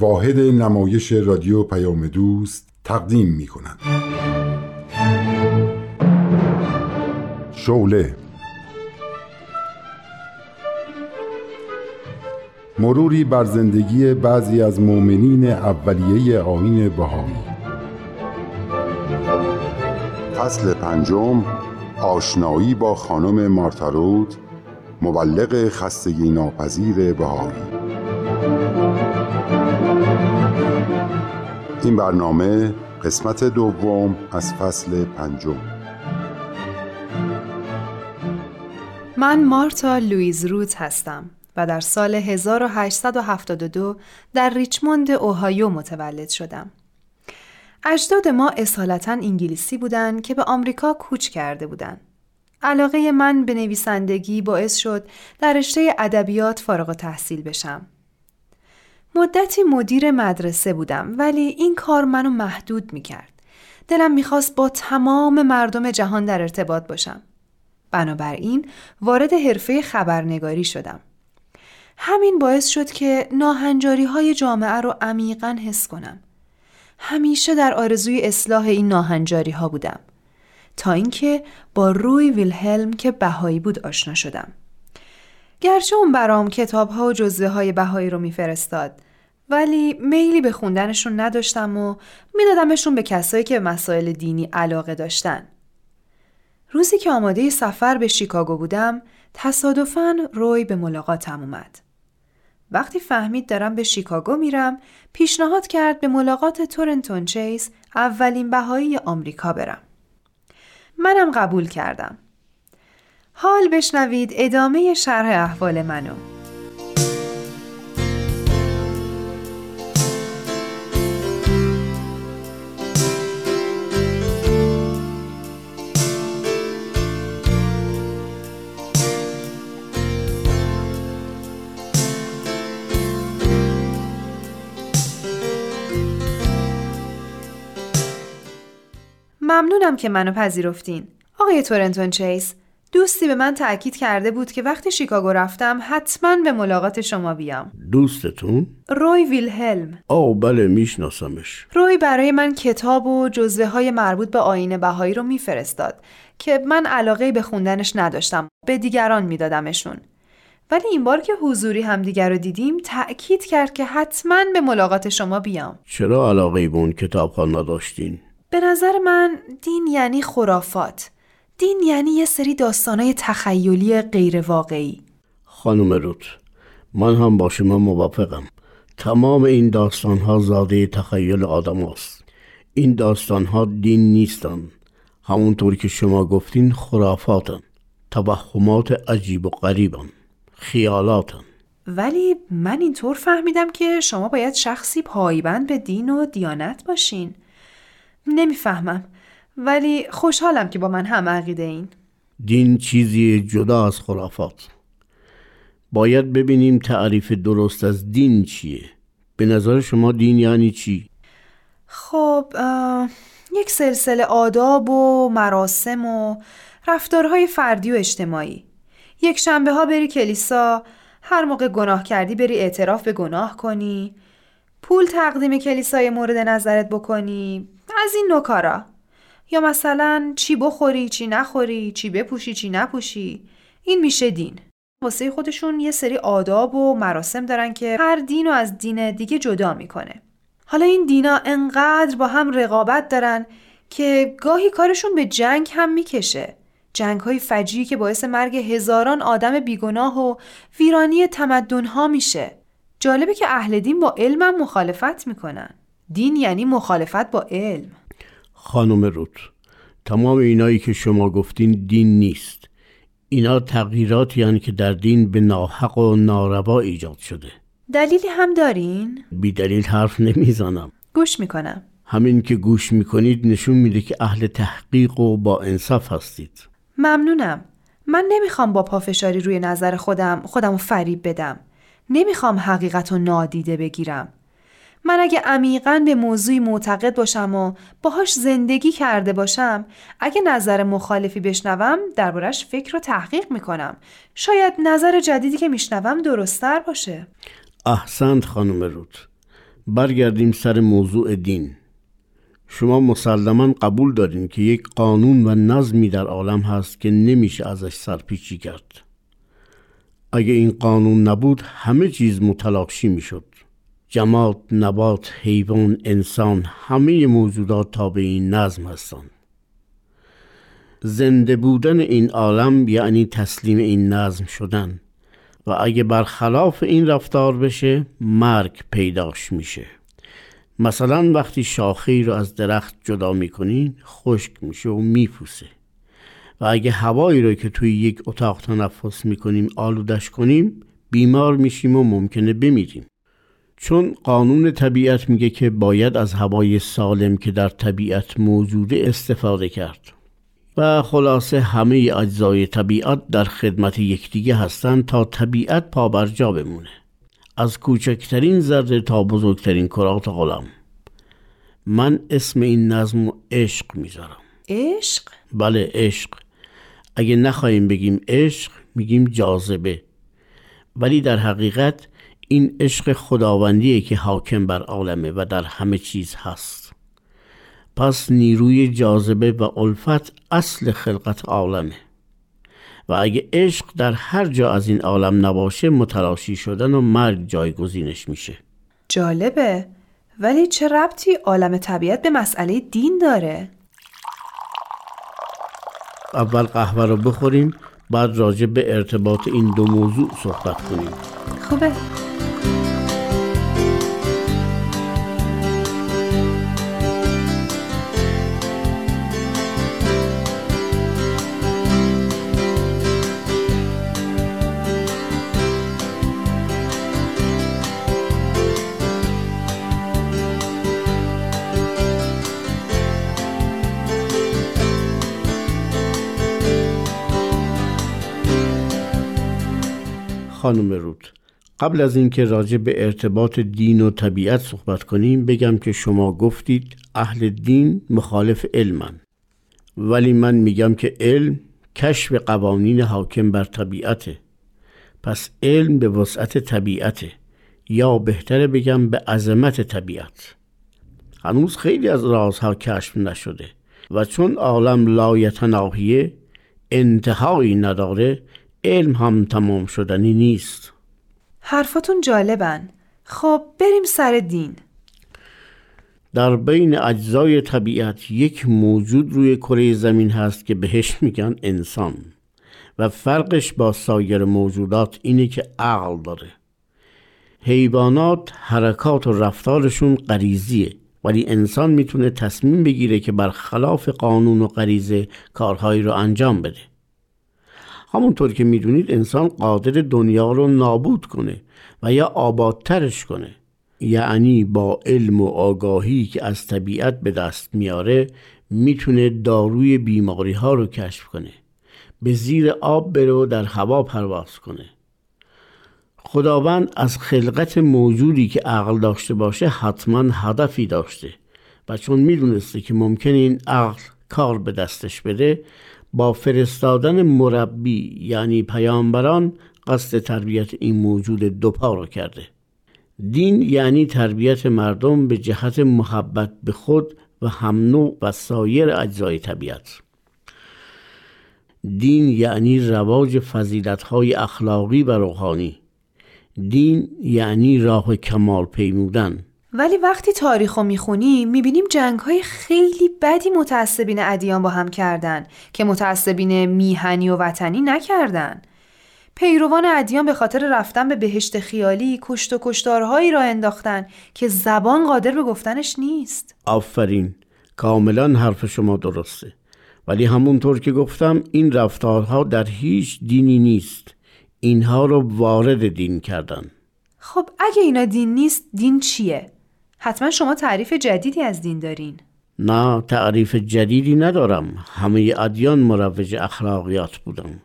واحد نمایش رادیو پیام دوست تقدیم می کند شوله مروری بر زندگی بعضی از مؤمنین اولیه آین بهایی. فصل پنجم آشنایی با خانم مارتارود مبلغ خستگی ناپذیر بهایی. این برنامه قسمت دوم از فصل پنجم من مارتا لویز روت هستم و در سال 1872 در ریچموند اوهایو متولد شدم. اجداد ما اصالتا انگلیسی بودند که به آمریکا کوچ کرده بودند. علاقه من به نویسندگی باعث شد در رشته ادبیات فارغ تحصیل بشم. مدتی مدیر مدرسه بودم ولی این کار منو محدود می کرد. دلم می‌خواست با تمام مردم جهان در ارتباط باشم. بنابراین وارد حرفه خبرنگاری شدم. همین باعث شد که ناهنجاری های جامعه رو عمیقا حس کنم. همیشه در آرزوی اصلاح این ناهنجاری ها بودم. تا اینکه با روی ویلهلم که بهایی بود آشنا شدم. گرچه اون برام کتاب ها و جزوه های بهایی رو میفرستاد ولی میلی به خوندنشون نداشتم و میدادمشون به کسایی که به مسائل دینی علاقه داشتن. روزی که آماده سفر به شیکاگو بودم تصادفاً روی به ملاقاتم اومد. وقتی فهمید دارم به شیکاگو میرم پیشنهاد کرد به ملاقات تورنتون چیس اولین بهایی آمریکا برم. منم قبول کردم. حال بشنوید ادامه شرح احوال منو. ممنونم که منو پذیرفتین. آقای تورنتون چیس، دوستی به من تأکید کرده بود که وقتی شیکاگو رفتم حتما به ملاقات شما بیام. دوستتون؟ روی ویلهلم. آه بله میشناسمش. روی برای من کتاب و جزوه های مربوط به آین بهایی رو میفرستاد که من علاقه به خوندنش نداشتم. به دیگران میدادمشون. ولی این بار که حضوری همدیگر رو دیدیم تأکید کرد که حتما به ملاقات شما بیام. چرا علاقه به اون کتاب نداشتین؟ به نظر من دین یعنی خرافات دین یعنی یه سری داستانای تخیلی غیر واقعی خانم روت من هم با شما موافقم. تمام این داستان ها زاده تخیل آدم هست. این داستان ها دین نیستن. همونطور که شما گفتین خرافاتن. توهمات عجیب و غریبن. خیالاتن. ولی من اینطور فهمیدم که شما باید شخصی پایبند به دین و دیانت باشین. نمی‌فهمم. ولی خوشحالم که با من هم عقیده این. دین چیزی جدا از خرافات. باید ببینیم تعریف درست از دین چیه. به نظر شما دین یعنی چی؟ خب یک سلسله آداب و مراسم و رفتارهای فردی و اجتماعی. یک شنبه ها بری کلیسا هر موقع گناه کردی بری اعتراف به گناه کنی. پول تقدیم کلیسای مورد نظرت بکنی. از این نوکارا یا مثلا چی بخوری چی نخوری چی بپوشی چی نپوشی. این میشه دین. واسه خودشون یه سری آداب و مراسم دارن که هر دین و از دین دیگه جدا می‌کنه. حالا این دینا انقدر با هم رقابت دارن که گاهی کارشون به جنگ هم می‌کشه. جنگ های فجیعی که باعث مرگ هزاران آدم بیگناه و ویرانی تمدن ها میشه. جالبه که اهل دین با علمم مخالفت می‌کنن. دین یعنی مخالفت با علم. خانم روت تمام اینایی که شما گفتین دین نیست. اینا تغییراتی یعنی که در دین به ناحق و ناروا ایجاد شده. دلیلی هم دارین؟ بی دلیل حرف نمی‌زنم. گوش می‌کنم. همین که گوش می‌کنید نشون میده که اهل تحقیق و با انصاف هستید. ممنونم. من نمی‌خوام با پافشاری روی نظر خودم خودم فریب بدم. نمی‌خوام حقیقت و نادیده بگیرم. من اگه عمیقا به موضوعی معتقد باشم و باهاش زندگی کرده باشم اگه نظر مخالفی بشنوم دربارش فکر رو تحقیق می‌کنم. شاید نظر جدیدی که میشنوم درستتر باشه. احسنت خانم روت برگردیم سر موضوع دین. شما مسلما قبول دارین که یک قانون و نظمی در عالم هست که نمیشه ازش سرپیچی کرد. اگه این قانون نبود همه چیز متلاشی می‌شد. جماعت، نبات، حیوان، انسان همه موجودات تابع این نظم هستند. زنده بودن این عالم یعنی تسلیم این نظم شدن و اگه برخلاف این رفتار بشه مرگ پیداش میشه. مثلا وقتی شاخه رو از درخت جدا می‌کنین خشک میشه و میپوسه. و اگه هوایی رو که توی یک اتاق تنفس می‌کنیم آلودش کنیم بیمار میشیم و ممکنه بمیریم. چون قانون طبیعت میگه که باید از هوای سالم که در طبیعت موجوده استفاده کرد. و خلاصه همه اجزای طبیعت در خدمت یکدیگه هستند تا طبیعت پابرجا بمونه. از کوچکترین ذره تا بزرگترین کرات غلام. من اسم این نظم رو عشق می‌ذارم. عشق؟ بله عشق. اگه نخواهیم بگیم عشق میگیم جاذبه. ولی در حقیقت این عشق خداوندیه که حاکم بر عالمه و در همه چیز هست. پس نیروی جاذبه و الفت اصل خلقت عالمه. و اگه عشق در هر جا از این عالم نباشه متلاشی شدن و مرگ جایگزینش میشه. جالبه. ولی چه ربطی عالم طبیعت به مسئله دین داره؟ اول قهوه رو بخوریم بعد راجع به ارتباط این دو موضوع صحبت کنیم. خوبه. خانم رود. قبل از اینکه راجع به ارتباط دین و طبیعت صحبت کنیم بگم که شما گفتید اهل دین مخالف علمن. ولی من میگم که علم کشف قوانین حاکم بر طبیعته. پس علم به وسعت طبیعته. یا بهتره بگم به عظمت طبیعت. هنوز خیلی از رازها کشف نشده و چون عالم لایتناهیه انتهایی نداره علم هم تمام شدنی نیست. حرفاتون جالبن. خب بریم سر دین. در بین اجزای طبیعت یک موجود روی کره زمین هست که بهش میگن انسان. و فرقش با سایر موجودات اینه که عقل داره. حیوانات حرکات و رفتارشون غریزیه ولی انسان می‌تونه تصمیم بگیره که برخلاف قانون و غریزه کارهایی رو انجام بده. همونطور که می‌دونید انسان قادر دنیا رو نابود کنه و یا آبادترش کنه. یعنی با علم و آگاهی که از طبیعت به دست میاره می‌تونه داروی بیماری ها رو کشف کنه. به زیر آب بره و در هوا پرواز کنه. خداوند از خلقت موجودی که عقل داشته باشه حتما هدفی داشته. و چون می‌دونسته که ممکن این عقل کار به دستش بده با فرستادن مربی یعنی پیامبران قصد تربیت این موجود دوپا را کرده. دین یعنی تربیت مردم به جهت محبت به خود و هم و سایر اجزای طبیعت. دین یعنی رواج فضیلت‌های اخلاقی و روحانی. دین یعنی راه کمال پیمودن. ولی وقتی تاریخ رو می‌خونیم می‌بینیم جنگ های خیلی بدی متعصبین ادیان با هم کردن که متعصبین میهنی و وطنی نکردن. پیروان ادیان به خاطر رفتن به بهشت خیالی کشت و کشتارهایی را انداختن که زبان قادر به گفتنش نیست. آفرین. کاملا حرف شما درسته. ولی همونطور که گفتم این رفتارها در هیچ دینی نیست. اینها رو وارد دین کردن. خب اگه اینا دین نیست دین چیه؟ حتما شما تعریف جدیدی از دین دارین. نه تعریف جدیدی ندارم. همه ادیان مروج اخلاقیات بودن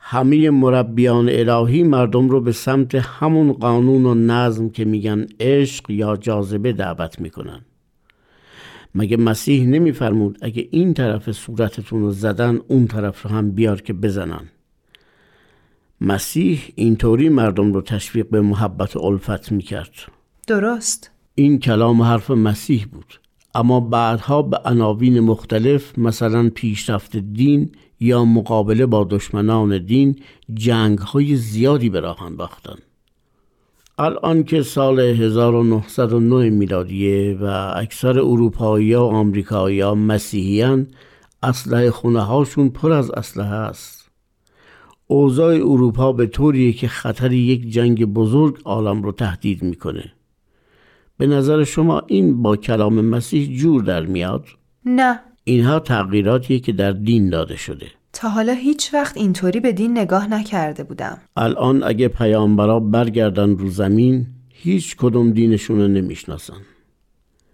همه مربیان الهی مردم رو به سمت همون قانون و نظم که میگن عشق یا جاذبه دعوت می‌کنن. مگه مسیح نمیفرمود اگه این طرف صورتتون رو زدن اون طرف رو هم بیار که بزنن؟ مسیح اینطوری مردم رو تشویق به محبت و الفت می‌کرد. درست. این کلام حرف مسیح بود. اما بعدها به عناوین مختلف مثلا پیشرفت دین یا مقابله با دشمنان دین جنگ های زیادی به راه انداختند الان که سال 1909 میلادیه و اکثر اروپایی و آمریکایی ها مسیحیان اسلحه خونه هاشون پر از اسلحه است. اوضاع اروپا به طوریه که خطر یک جنگ بزرگ عالم رو تهدید می‌کنه. به نظر شما این با کلام مسیح جور در میاد؟ نه. اینها تغییراتیه که در دین داده شده. تا حالا هیچ وقت اینطوری به دین نگاه نکرده بودم. الان اگه پیامبرا برگردن رو زمین هیچ کدوم دینشون رو نمی‌شناسن.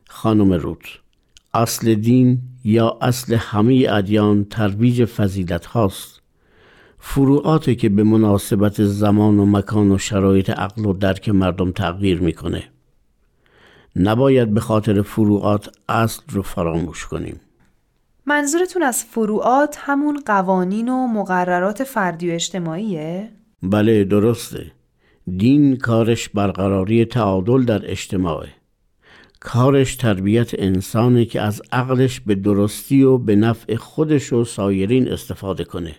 خانم روت اصل دین یا اصل همه ادیان ترویج فضیلت هاست. فروعاتی که به مناسبت زمان و مکان و شرایط عقل و درک مردم تغییر می‌کنه. نباید به خاطر فروعات اصل رو فراموش کنیم. منظورتون از فروعات همون قوانین و مقررات فردی و اجتماعیه؟ بله درسته. دین کارش برقراری تعادل در اجتماعه. کارش تربیت انسانی که از عقلش به درستی و به نفع خودش و سایرین استفاده کنه.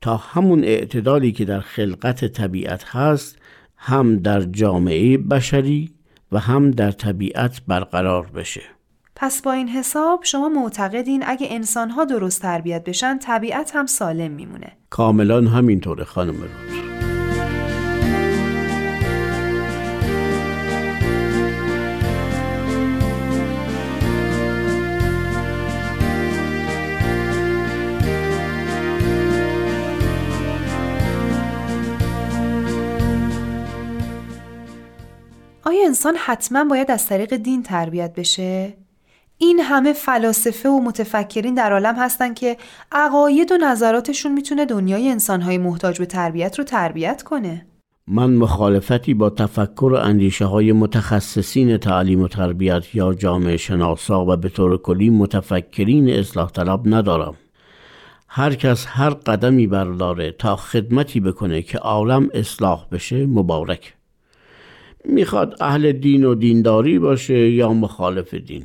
تا همون اعتدالی که در خلقت طبیعت هست هم در جامعه بشری و هم در طبیعت برقرار بشه. پس با این حساب شما معتقدین اگه انسانها درست تربیت بشن طبیعت هم سالم میمونه. کاملا همینطوره خانم روز. انسان حتما باید از طریق دین تربیت بشه؟ این همه فلاسفه و متفکرین در عالم هستن که عقاید و نظراتشون می‌تونه دنیای انسانهای محتاج به تربیت رو تربیت کنه. من مخالفتی با تفکر و اندیشه های متخصصین تعلیم و تربیت یا جامعه شناسا و به طور کلی متفکرین اصلاح طلب ندارم. هر کس هر قدمی برداره تا خدمتی بکنه که عالم اصلاح بشه مبارک. می‌خواد اهل دین و دینداری باشه یا مخالف دین.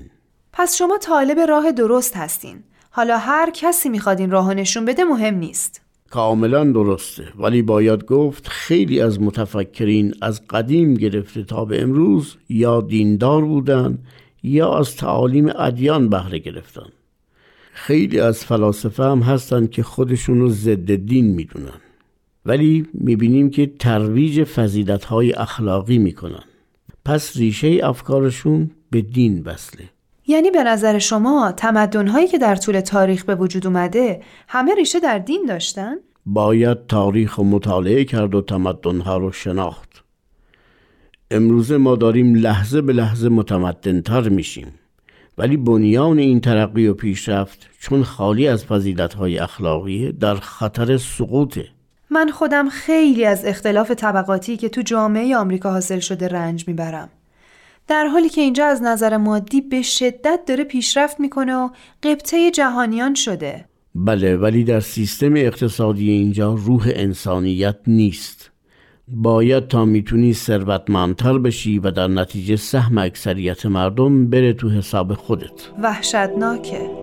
پس شما طالب راه درست هستین. حالا هر کسی می‌خواد این راه نشون بده مهم نیست. کاملا درسته ولی باید گفت خیلی از متفکرین از قدیم گرفته تا به امروز یا دیندار بودن یا از تعالیم ادیان بهره گرفتن خیلی از فلاسفه هم هستن که خودشونو ضد دین می‌دونن ولی می‌بینیم که ترویج فضیلت های اخلاقی می‌کنن. پس ریشه افکارشون به دین بسله یعنی به نظر شما تمدن‌هایی که در طول تاریخ به وجود اومده همه ریشه در دین داشتن؟ باید تاریخ و مطالعه کرد و تمدنها رو شناخت. امروزه ما داریم لحظه به لحظه متمدنتر میشیم. ولی بنیان این ترقی و پیشرفت چون خالی از فضیلت‌های اخلاقی در خطر سقوطه. من خودم خیلی از اختلاف طبقاتی که تو جامعه آمریکا حاصل شده رنج می‌برم. در حالی که اینجا از نظر مادی به شدت داره پیشرفت می‌کنه و قبطه جهانیان شده. بله ولی در سیستم اقتصادی اینجا روح انسانیت نیست. باید تا می‌تونی ثروتمندتر بشی و در نتیجه سهم اکثریت مردم بره تو حساب خودت. وحشتناکه.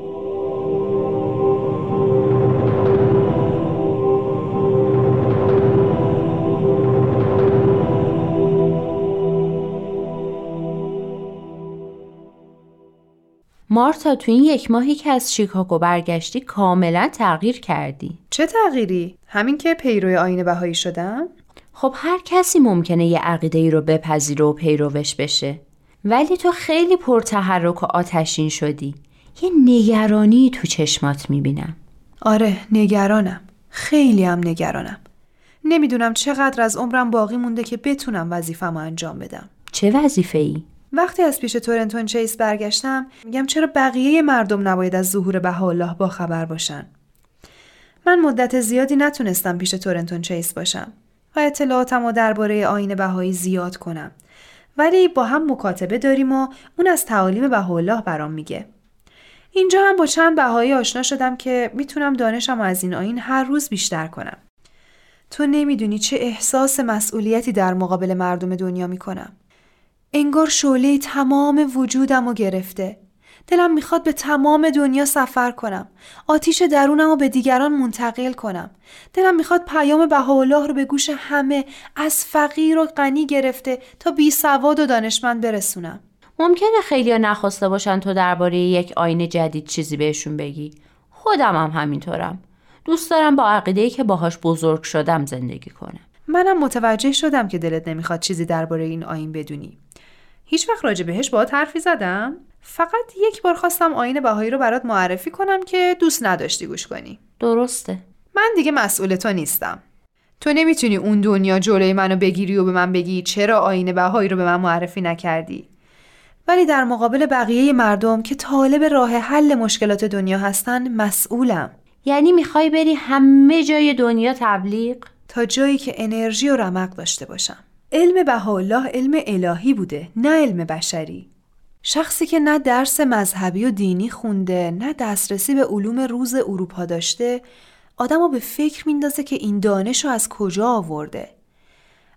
مارتا تو این یک ماهی که از شیکاگو برگشتی کاملا تغییر کردی. چه تغییری؟ همین که پیروی آین بهایی شدم؟ خب هر کسی ممکنه یه عقیده ای رو بپذیره و پیروش بشه. ولی تو خیلی پرتحرک و آتشین شدی. یه نگرانی تو چشمات می‌بینم. آره نگرانم. خیلی هم نگرانم. نمی‌دونم چقدر از عمرم باقی مونده که بتونم وظیفم انجام بدم. چه وظیفه ای؟ وقتی از پیش تورنتون چیس برگشتم میگم چرا بقیه مردم نباید از ظهور بهاءالله با خبر باشن؟ من مدت زیادی نتونستم پیش تورنتون چیس باشم و اطلاعاتم و درباره آین بهایی زیاد کنم. ولی با هم مکاتبه داریم و اون از تعالیم بهاءالله برام میگه. اینجا هم با چند بهایی آشنا شدم که می‌تونم دانشم از این آین هر روز بیشتر کنم. تو نمی‌دونی چه احساس مسئولیتی در مقابل مردم دنیا می‌کنم. انگار شعله تمام وجودم رو گرفته. دلم می‌خواد به تمام دنیا سفر کنم. آتیش درونم رو به دیگران منتقل کنم. دلم می‌خواد پیام بهاءالله رو به گوش همه از فقیر و غنی گرفته تا بی سواد و دانشمند برسونم. ممکنه خیلی نخواسته باشن تو درباره یک آینه جدید چیزی بهشون بگی. خودم هم همینطورم. دوست دارم با عقیده که باهاش بزرگ شدم زندگی کنم. منم متوجه شدم که دلت نمی‌خواد چیزی درباره این آین بدونی. هیچ وقت راجع بهش با حرفی زدم؟ فقط یک بار خواستم آین بهایی رو برات معرفی کنم که دوست نداشتی گوش کنی. درسته. من دیگه مسئول تو نیستم. تو نمی‌تونی اون دنیا جلوی منو بگیری و به من بگی چرا آین بهایی رو به من معرفی نکردی. ولی در مقابل بقیه مردم که طالب راه حل مشکلات دنیا هستن مسئولم. یعنی می‌خوای بری همه جای دنیا تبلیغ؟ تا جایی که انرژی و رمق داشته باشم. علم بهاءالله علم الهی بوده نه علم بشری. شخصی که نه درس مذهبی و دینی خونده نه دسترسی به علوم روز اروپا داشته آدم به فکر میندازه که این دانش رو از کجا آورده.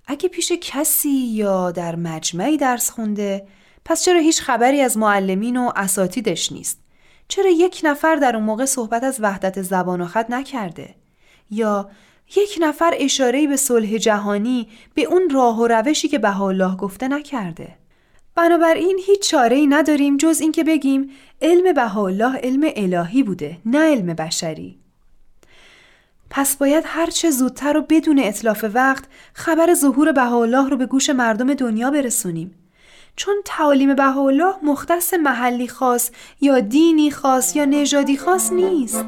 اگه پیش کسی یا در مجمعی درس خونده پس چرا هیچ خبری از معلمین و اساتیدش نیست؟ چرا یک نفر در اون موقع صحبت از وحدت زبان و خط نکرده؟ یا یک نفر اشاره به صلح جهانی به اون راه و روشی که الله گفته نکرده؟ بنابراین هیچ چاره ای نداریم جز اینکه بگیم علم الله علم الهی بوده نه علم بشری. پس باید هرچه زودتر و بدون اطلاف وقت خبر ظهور بهاءالله رو به گوش مردم دنیا برسونیم. چون تعالیم بهاءالله مختص محلی خاص یا دینی خاص یا نژادی خاص نیست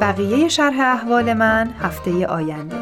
بقیه شرح احوال من هفته آینده.